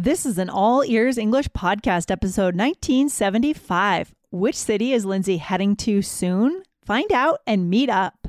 This is an all ears English podcast, episode 1975. Which city is Lindsay heading to soon? Find out and meet up.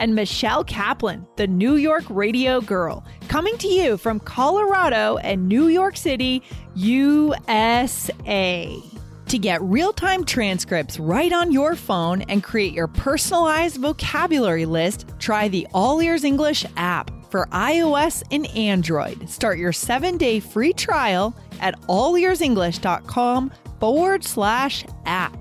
and Michelle Kaplan, the New York radio girl, coming to you from Colorado and New York City, USA. To get real time transcripts right on your phone and create your personalized vocabulary list, try the All Ears English app for iOS and Android. Start your seven day free trial at allearsenglish.com forward slash app.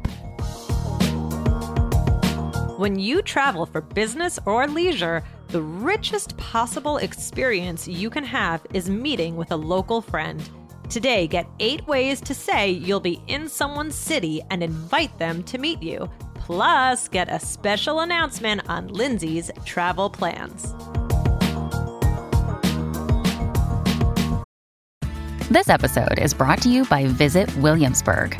When you travel for business or leisure, the richest possible experience you can have is meeting with a local friend. Today, get eight ways to say you'll be in someone's city and invite them to meet you. Plus, get a special announcement on Lindsay's travel plans. This episode is brought to you by Visit Williamsburg.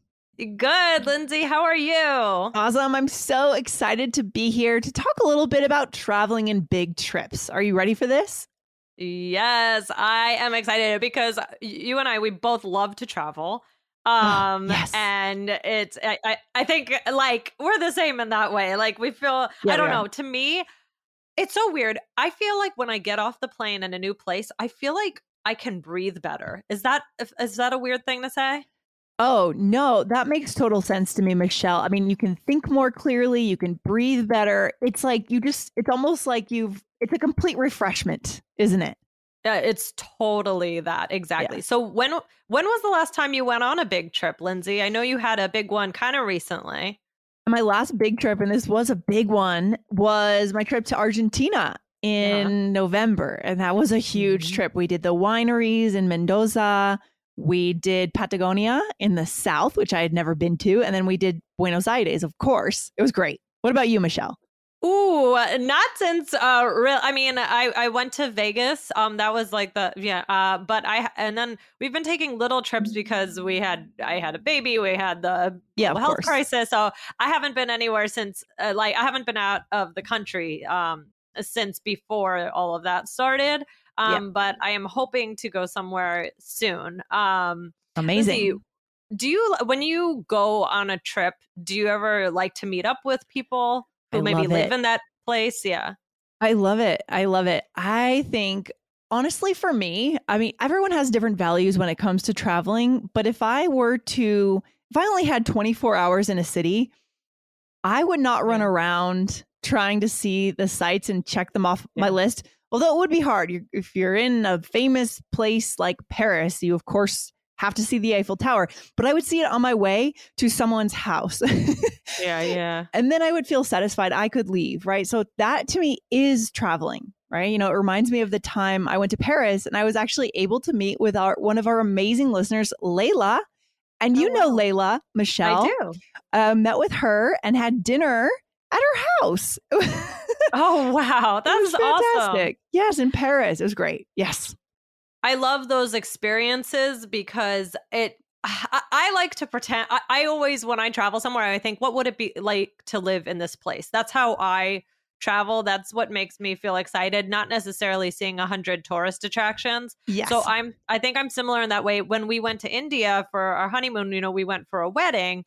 Good, Lindsay. How are you? Awesome. I'm so excited to be here to talk a little bit about traveling and big trips. Are you ready for this? Yes, I am excited because you and I, we both love to travel. Oh, Um, yes. and it's, I, I, I think like we're the same in that way. Like we feel, Yeah, I don't know, to me, it's so weird. I feel like when I get off the plane in a new place, I feel like I can breathe better. Is that, is that a weird thing to say? Oh, no, that makes total sense to me, Michelle. I mean, you can think more clearly, you can breathe better. It's like you just, it's almost like you've, it's a complete refreshment, isn't it? Yeah, it's totally that exactly. Yeah. So when when was the last time you went on a big trip, Lindsay? I know you had a big one kind of recently. My last big trip, and this was a big one, was my trip to Argentina in November. And that was a huge Mhm. trip. We did the wineries in Mendoza. We did Patagonia in the south, which I had never been to. And then we did Buenos Aires, of course. It was great. What about you, Michelle? Ooh, not since uh real I mean I I went to Vegas. Um that was like the yeah, uh but I and then we've been taking little trips because we had I had a baby, we had the Yeah, health course. crisis. So I haven't been anywhere since uh, like I haven't been out of the country um since before all of that started. Yeah. Um but I am hoping to go somewhere soon. Um Amazing. Lindsay, do you when you go on a trip, do you ever like to meet up with people who I maybe live in that place? Yeah. I love it. I love it. I think, honestly, for me, I mean, everyone has different values when it comes to traveling. But if I were to, if I only had 24 hours in a city, I would not run Yeah. around trying to see the sights and check them off my list. Although it would be hard. If you're in a famous place like Paris, you, of course, have to see the Eiffel Tower. But I would see it on my way to someone's house. Yeah, yeah. and then I would feel satisfied I could leave, right? So that to me is traveling, right? You know, it reminds me of the time I went to Paris and I was actually able to meet with our one of our amazing listeners, Layla. And you Oh, know. Layla, Michelle. I do. Uh, met with her and had dinner at her house. Oh wow, that's awesome. Yes, in Paris. It was great. Yes. I love those experiences because it. I, I like to pretend. I, I always, when I travel somewhere, I think, what would it be like to live in this place? That's how I travel. That's what makes me feel excited. Not necessarily seeing a hundred tourist attractions. Yes. So I'm I think I'm similar in that way. When we went to India for our honeymoon, you know, we went for a wedding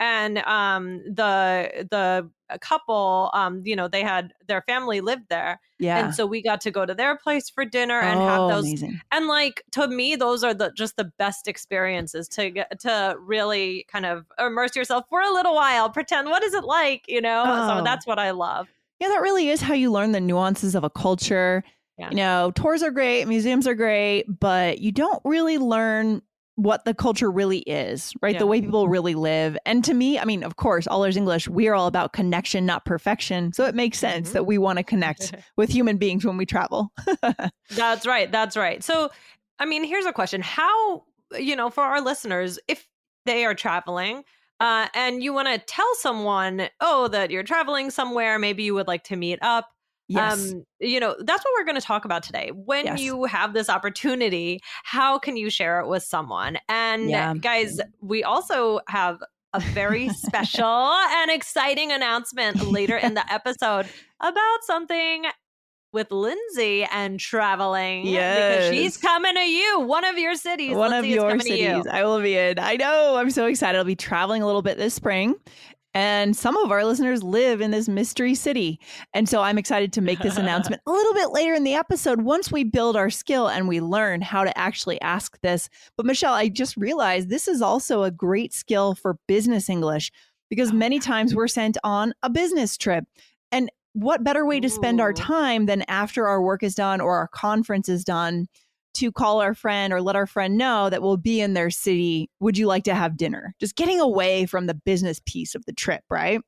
and um the the couple um you know they had their family lived there yeah. and so we got to go to their place for dinner and have Oh, those amazing. and like to me those are the just the best experiences to get to really kind of immerse yourself for a little while pretend what is it like you know Oh. so that's what i love Yeah, that really is how you learn the nuances of a culture You know, tours are great, museums are great, but you don't really learn what the culture really is, right? Yeah. The way people really live. And to me, I mean, of course, all ears English, we are all about connection, not perfection. So it makes sense Mhm. that we want to connect with human beings when we travel. That's right. That's right. So, I mean, here's a question. How, you know, for our listeners, if they are traveling uh, and you want to tell someone, oh, that you're traveling somewhere, maybe you would like to meet up. Yes. Um, you know, that's what we're going to talk about today. When Yes. you have this opportunity, how can you share it with someone? And Yeah. guys, we also have a very special and exciting announcement later in the episode about something with Lindsay and traveling. Because she's coming to you, one of your cities. One Lindsay of your to you. cities. I will be in. I know. I'm so excited. I'll be traveling a little bit this spring. And some of our listeners live in this mystery city. And so I'm excited to make this announcement a little bit later in the episode once we build our skill and we learn how to actually ask this. But Michelle, I just realized this is also a great skill for business English because Oh, many times we're sent on a business trip. And what better way to spend our time than after our work is done or our conference is done to call our friend or let our friend know that we'll be in their city. Would you like to have dinner? Just getting away from the business piece of the trip, right?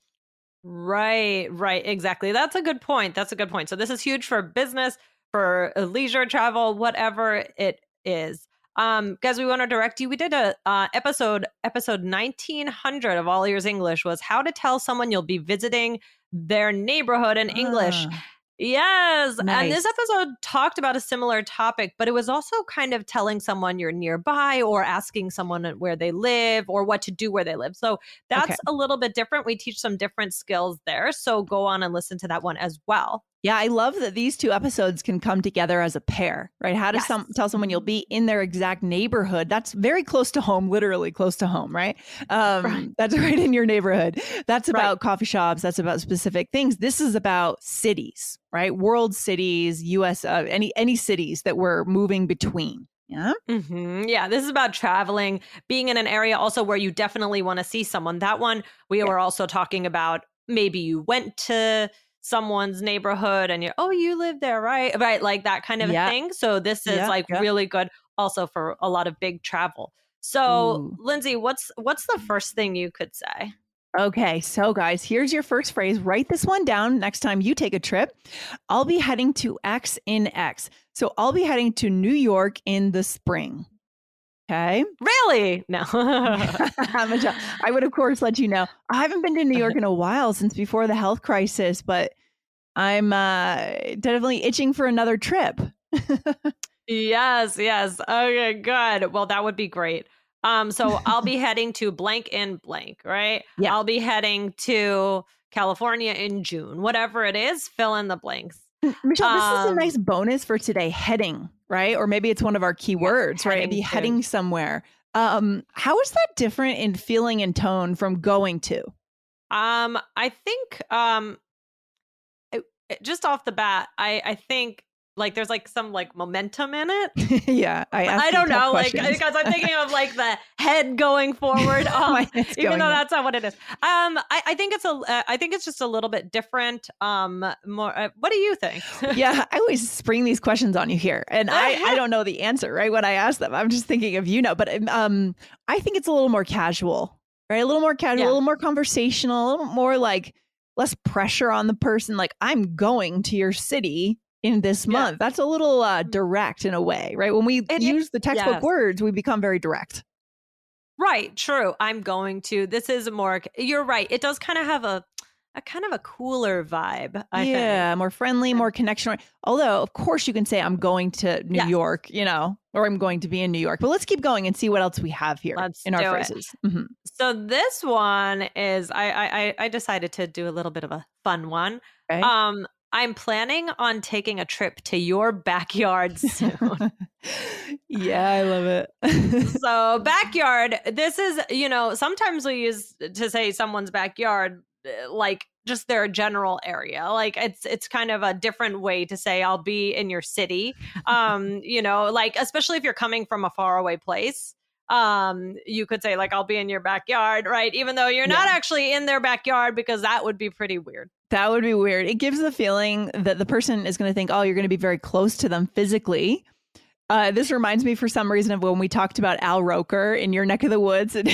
Right, right, exactly. That's a good point. That's a good point. So this is huge for business, for uh, leisure travel, whatever it is. Um, guys, we want to direct you. We did a uh, episode, episode nineteen hundred of All Ears English was how to tell someone you'll be visiting their neighborhood in English. Ah, Yes. And this episode talked about a similar topic, but it was also kind of telling someone you're nearby or asking someone uh, where they live or what to do where they live. So that's Okay. a little bit different. We teach some different skills there. So go on and listen to that one as well. Yeah, I love that these two episodes can come together as a pair, right? How to Yes. some, tell someone you'll be in their exact neighborhood. That's very close to home, literally close to home, right? Um, Right. That's right in your neighborhood. That's Right. about coffee shops. That's about specific things. This is about cities, right? World cities, U.S. Uh, any any cities that we're moving between. Yeah. hmm Yeah, this is about traveling, being in an area also where you definitely want to see someone. That one, we were also talking about maybe you went to someone's neighborhood and you're, oh, you live there, right? Right, like that kind of Yeah. thing. So this is Yeah, like yeah. really good also for a lot of big travel. So, Ooh. Lindsay, what's what's the first thing you could say? Okay, so guys, here's your first phrase. Write this one down next time you take a trip. I'll be heading to X in X. So I'll be heading to New York in the spring. Okay. Really? No. I would, of course, let you know. I haven't been to New York in a while since before the health crisis, but I'm uh, definitely itching for another trip. Yes, yes. Okay, good. Well, that would be great. Um, so I'll be heading to blank in blank, right? Yeah. I'll be heading to California in June. Whatever it is, fill in the blanks. Michelle, this is a Um, nice bonus for today. Heading, right? Or maybe it's one of our keywords, right? I'd be heading to. heading somewhere. Um, how is that different in feeling and tone from going to? Um, I think um it- just off the bat, I I think like there's like some like momentum in it. yeah, I I don't know, like questions. because I'm thinking of like the head going forward. Um, even though up. that's not what it is. Um, I, I think it's a, uh, I think it's just a little bit different. Um, more. Uh, what do you think? yeah, I always spring these questions on you here, and I I don't know the answer right when I ask them. I'm just thinking of you know, but um, I think it's a little more casual, right? A little more casual, Yeah. a little more conversational, a little more like less pressure on the person. Like I'm going to your city in this Yeah. month. That's a little uh, direct in a way, right? When we It use the textbook yes. words, we become very direct. right. True. I'm going to. This is more. You're right. It does kind of have a, a kind of a cooler vibe. I think. yeah, more friendly, more connection. Although, of course, you can say I'm going to New Yes. York, you know, or I'm going to be in New York. But let's keep going and see what else we have here Let's in our phrases. Mhm. So this one is. I, I I I decided to do a little bit of a fun one. Okay. Um, I'm planning on taking a trip to your backyard soon. yeah, I love it. so backyard this is you know sometimes we use to say someone's backyard uh, like just their general area like it's it's kind of a different way to say i'll be in your city um you know like especially if you're coming from a faraway place um, you could say like, "I'll be in your backyard," right? Even though you're not actually in their backyard, because that would be pretty weird. That would be weird. It gives the feeling that the person is going to think, oh, you're going to be very close to them physically. Uh, this reminds me, for some reason, of when we talked about Al Roker in your neck of the woods. And I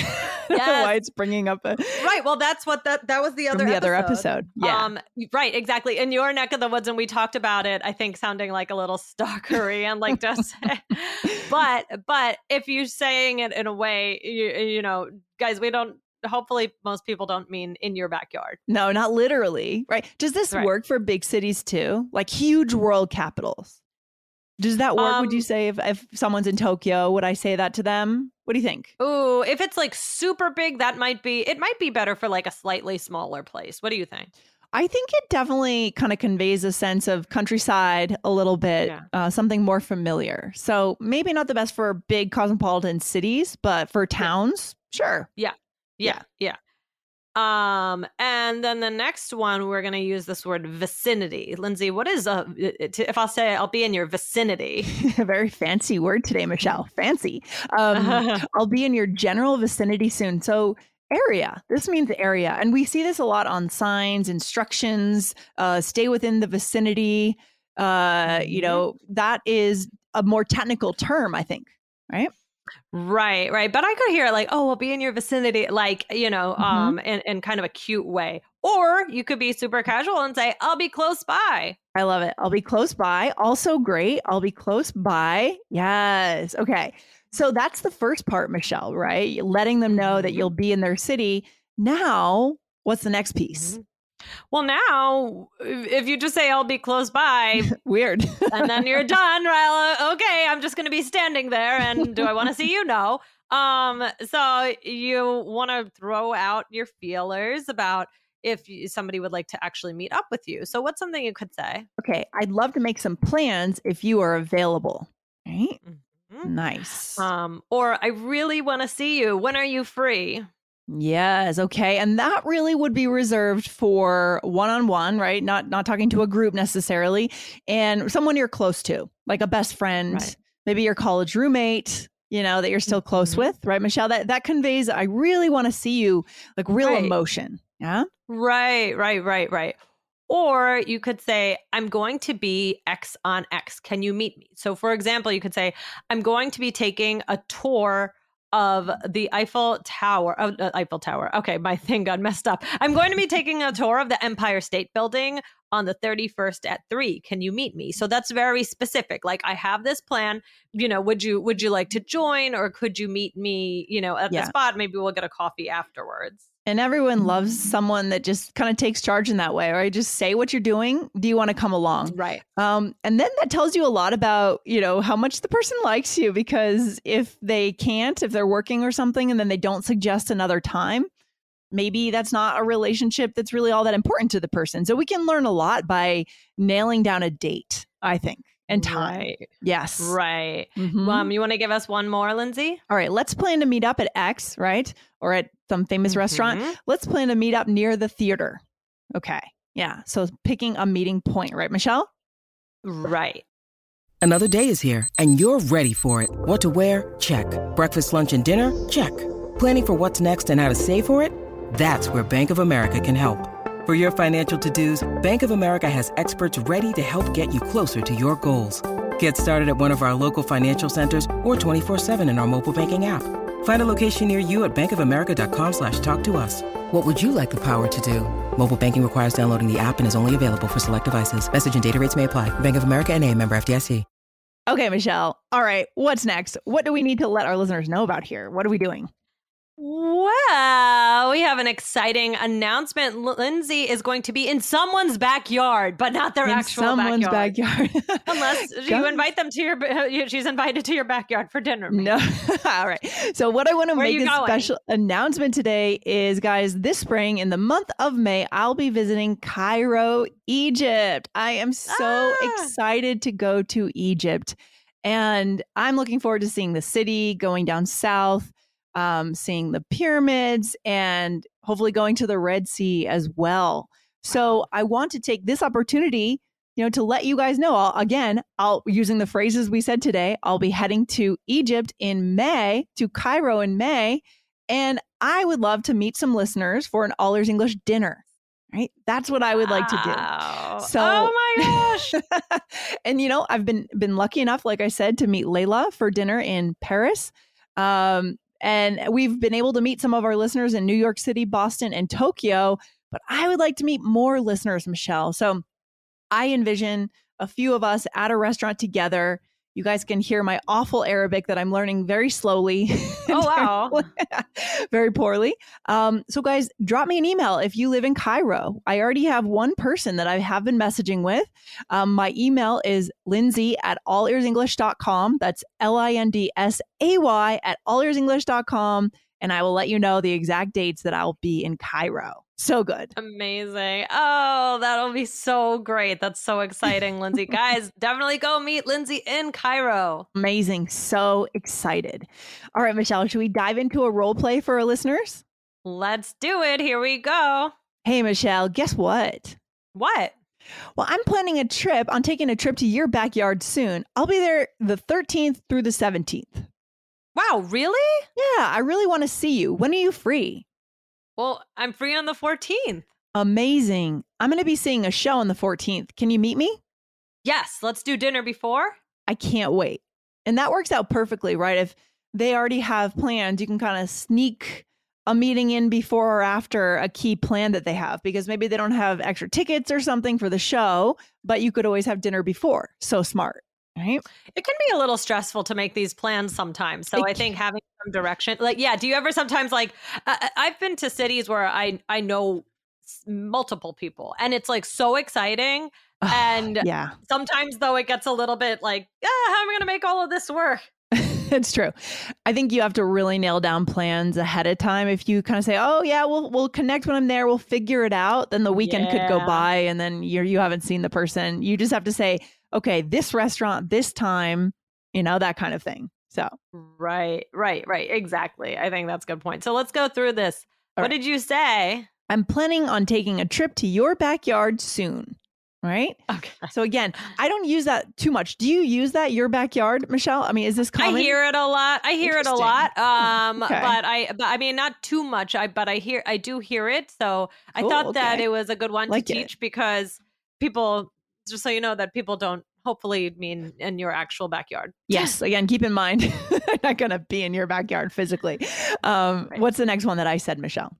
don't know Yes. why it's bringing up a, Right. Well, that's what that that was the other the other episode. Yeah. Um, right, exactly. In your neck of the woods, and we talked about it. I think sounding like a little stalkery and like just, but but if you're saying it in a way, you, you know, guys, we don't. Hopefully, most people don't mean in your backyard. no, not literally. Right. Does this Right. work for big cities too? Like huge world capitals? Does that work? would you Um, say if, if someone's in Tokyo, would I say that to them? What do you think? Ooh, if it's like super big, that might be. It might be better for like a slightly smaller place. What do you think? I think it definitely kind of conveys a sense of countryside a little bit, Yeah. uh, something more familiar. So maybe not the best for big cosmopolitan cities, but for towns, sure. Yeah. Yeah, yeah. Um, and then the next one, we're going to use this word vicinity. Lindsay, what is a? If I'll say I'll be in your vicinity. a very fancy word today, Michelle. Fancy. Um, I'll be in your general vicinity soon. So area. This means area, and we see this a lot on signs, instructions. Uh, stay within the vicinity. Uh, you Mhm. know that is a more technical term, I think. Right. Right, right. But I could hear it like, oh, I'll be in your vicinity, like, you know, Mhm. um, in, in kind of a cute way. Or you could be super casual and say, I'll be close by. I love it. I'll be close by. Also great. I'll be close by. Yes. Okay. So that's the first part, Michelle, right? Letting them know that Mhm. you'll be in their city. Now, what's the next piece? Mhm. Well, now, if you just say, I'll be close by, Weird. and then you're done, well, okay, I'm just going to be standing there. And do I want to see you? No. Um, so you want to throw out your feelers about if you, somebody would like to actually meet up with you. So what's something you could say? okay. I'd love to make some plans if you are available. Right. Mhm. Nice. Um, or I really want to see you. When are you free? Yes, okay. And that really would be reserved for one-on-one, right? Not not talking to a group necessarily, and someone you're close to, like a best friend, Right. maybe your college roommate, you know, that you're still close Mhm. with, right, Michelle? That that conveys I really want to see you, like real Right. emotion. Yeah? Right, right, right, right. Or you could say, I'm going to be X on X. Can you meet me? So, for example, you could say, I'm going to be taking a tour of the Eiffel Tower. Oh, uh, Eiffel Tower. Okay, my thing got messed up. I'm going to be taking a tour of the Empire State Building on the 31st at 3 can you meet me so that's very specific like i have this plan you know would you would you like to join or could you meet me you know at Yeah. the spot maybe we'll get a coffee afterwards And everyone loves someone that just kind of takes charge in that way, right? Just say what you're doing. Do you want to come along? right Um, and then that tells you a lot about, you know, how much the person likes you because if they can't, if they're working or something, and then they don't suggest another time, maybe that's not a relationship that's really all that important to the person. So we can learn a lot by nailing down a date, I think, and time. right Yes. right Mhm. Um, you want to give us one more, Lindsay? all right. Let's plan to meet up at X, right? Or at some famous restaurant. Mhm. Let's plan to meet up near the theater. Okay. Yeah. So picking a meeting point, right, Michelle? Right. Another day is here, and you're ready for it. What to wear? Check. Breakfast, lunch, and dinner? Check. Planning for what's next and how to save for it? That's where Bank of America can help. For your financial to dos, Bank of America has experts ready to help get you closer to your goals. Get started at one of our local financial centers or 24-7 in our mobile banking app. Find a location near you at bankofamerica.com slash talk to us. What would you like the power to do? Mobile banking requires downloading the app and is only available for select devices. Message and data rates may apply. Bank of America and a member FDIC. Okay, Michelle. All right. What's next? What do we need to let our listeners know about here? What are we doing? Well, we have an exciting announcement. Lindsay is going to be in someone's backyard, but not their In actual someone's backyard. backyard. Unless you invite them to your, she's invited to your backyard for dinner. maybe. No. All right. So, what I want to Where make a going? special announcement today is, guys, this spring in the month of May, I'll be visiting Cairo, Egypt. I am so Ah. excited to go to Egypt. And I'm looking forward to seeing the city, going down south, um, seeing the pyramids, and hopefully going to the Red Sea as well. So, I want to take this opportunity you know, to let you guys know, I'll, again, I'll using the phrases we said today, I'll be heading to Egypt in May, to Cairo in May, and I would love to meet some listeners for an All Ears English dinner. Right? That's what I would like to do. So, oh my gosh. and you know, I've been been lucky enough, like I said, to meet Layla for dinner in Paris. Um, and we've been able to meet some of our listeners in New York City, Boston, and Tokyo. But I would like to meet more listeners, Michelle. So I envision a few of us at a restaurant together. You guys can hear my awful Arabic that I'm learning very slowly. Oh, wow. very poorly. Um, so, guys, drop me an email if you live in Cairo. I already have one person that I have been messaging with. Um, my email is lindsay at allearsenglish.com. That's L I N D S A Y at allearsenglish.com. And I will let you know the exact dates that I'll be in Cairo. So good. Amazing. Oh, that'll be so great. That's so exciting, Lindsay. Guys, definitely go meet Lindsay in Cairo. Amazing. So excited. All right, Michelle, should we dive into a role play for our listeners? Let's do it. Here we go. Hey, Michelle, guess what? What? Well, I'm planning a trip. I'm taking a trip to your backyard soon. I'll be there the 13th through the 17th. Wow, really? Yeah, I really want to see you. When are you free? Well, I'm free on the 14th. Amazing. I'm going to be seeing a show on the 14th. Can you meet me? Yes, let's do dinner before. I can't wait. And that works out perfectly, right? If they already have plans, you can kind of sneak a meeting in before or after a key plan that they have because maybe they don't have extra tickets or something for the show, but you could always have dinner before. So smart right? It can be a little stressful to make these plans sometimes. So it I think can. having some direction, like, yeah, do you ever sometimes like, uh, I've been to cities where I, I know multiple people and it's like so exciting. And yeah, sometimes though it gets a little bit like, ah, how am I going to make all of this work? it's true. I think you have to really nail down plans ahead of time. If you kind of say, "Oh yeah, we'll we'll connect when I'm there. We'll figure it out," then the weekend yeah. could go by, and then you you haven't seen the person. You just have to say, "Okay, this restaurant, this time," you know that kind of thing. So right, right, right, exactly. I think that's a good point. So let's go through this. All what right. did you say? I'm planning on taking a trip to your backyard soon right? Okay. So again, I don't use that too much. Do you use that your backyard, Michelle? I mean, is this common? I hear it a lot. I hear it a lot. Um, okay. but I, but I mean, not too much. I, but I hear, I do hear it. So I thought okay. that it was a good one like to teach it. because people, just so you know, that people don't hopefully mean in your actual backyard. Yes. Again, keep in mind, I'm not going to be in your backyard physically. Um, right. What's the next one that I said, Michelle?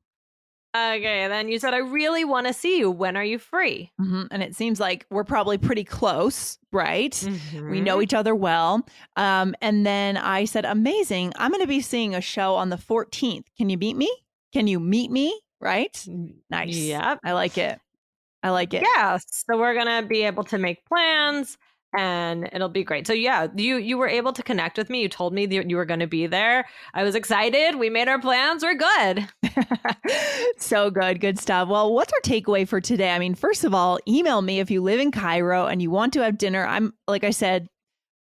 Okay, And then you said, I really want to see you. When are you free? Mm-hmm. And it seems like we're probably pretty close, right? Mm-hmm. We know each other well. Um, and then I said, Amazing. I'm going to be seeing a show on the 14th. Can you meet me? Can you meet me? Right? Mm, nice. Yeah. I like it. I like it. Yeah. So we're going to be able to make plans and it'll be great. So yeah, you you were able to connect with me. You told me that you were going to be there. I was excited. We made our plans. We're good. so good, good stuff. Well, what's our takeaway for today? I mean, first of all, email me if you live in Cairo and you want to have dinner. I'm like I said,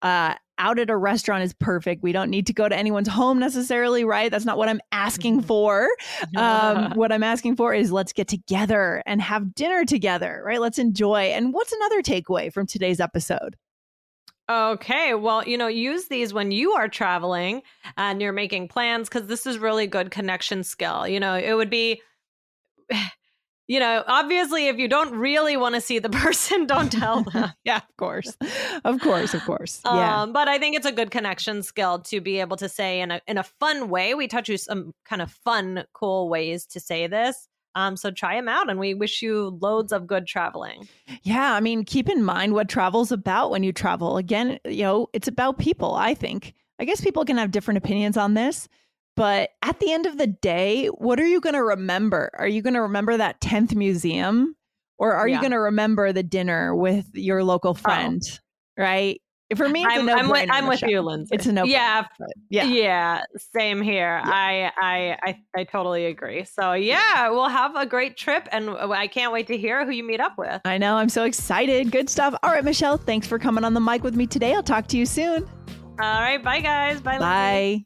uh, out at a restaurant is perfect. We don't need to go to anyone's home necessarily, right? That's not what I'm asking mm-hmm. for. Um, what I'm asking for is let's get together and have dinner together, right? Let's enjoy. And what's another takeaway from today's episode? Okay, well, you know, use these when you are traveling and you're making plans because this is really good connection skill. You know, it would be you know, obviously, if you don't really want to see the person, don't tell them. yeah, of course, of course, of course. Yeah, um, but I think it's a good connection skill to be able to say in a in a fun way. We touch you some kind of fun, cool ways to say this. Um, so try them out, and we wish you loads of good traveling. Yeah, I mean, keep in mind what travel's about when you travel. Again, you know, it's about people. I think. I guess people can have different opinions on this. But at the end of the day, what are you going to remember? Are you going to remember that 10th museum? Or are yeah. you going to remember the dinner with your local oh. friend? Oh. Right? For me, I'm, I'm with, I'm with you, Lindsay. It's a no. Yeah, yeah, yeah. Same here. Yeah. I, I, I, I totally agree. So yeah, we'll have a great trip, and I can't wait to hear who you meet up with. I know. I'm so excited. Good stuff. All right, Michelle. Thanks for coming on the mic with me today. I'll talk to you soon. All right. Bye, guys. Bye. Bye. Lindsay.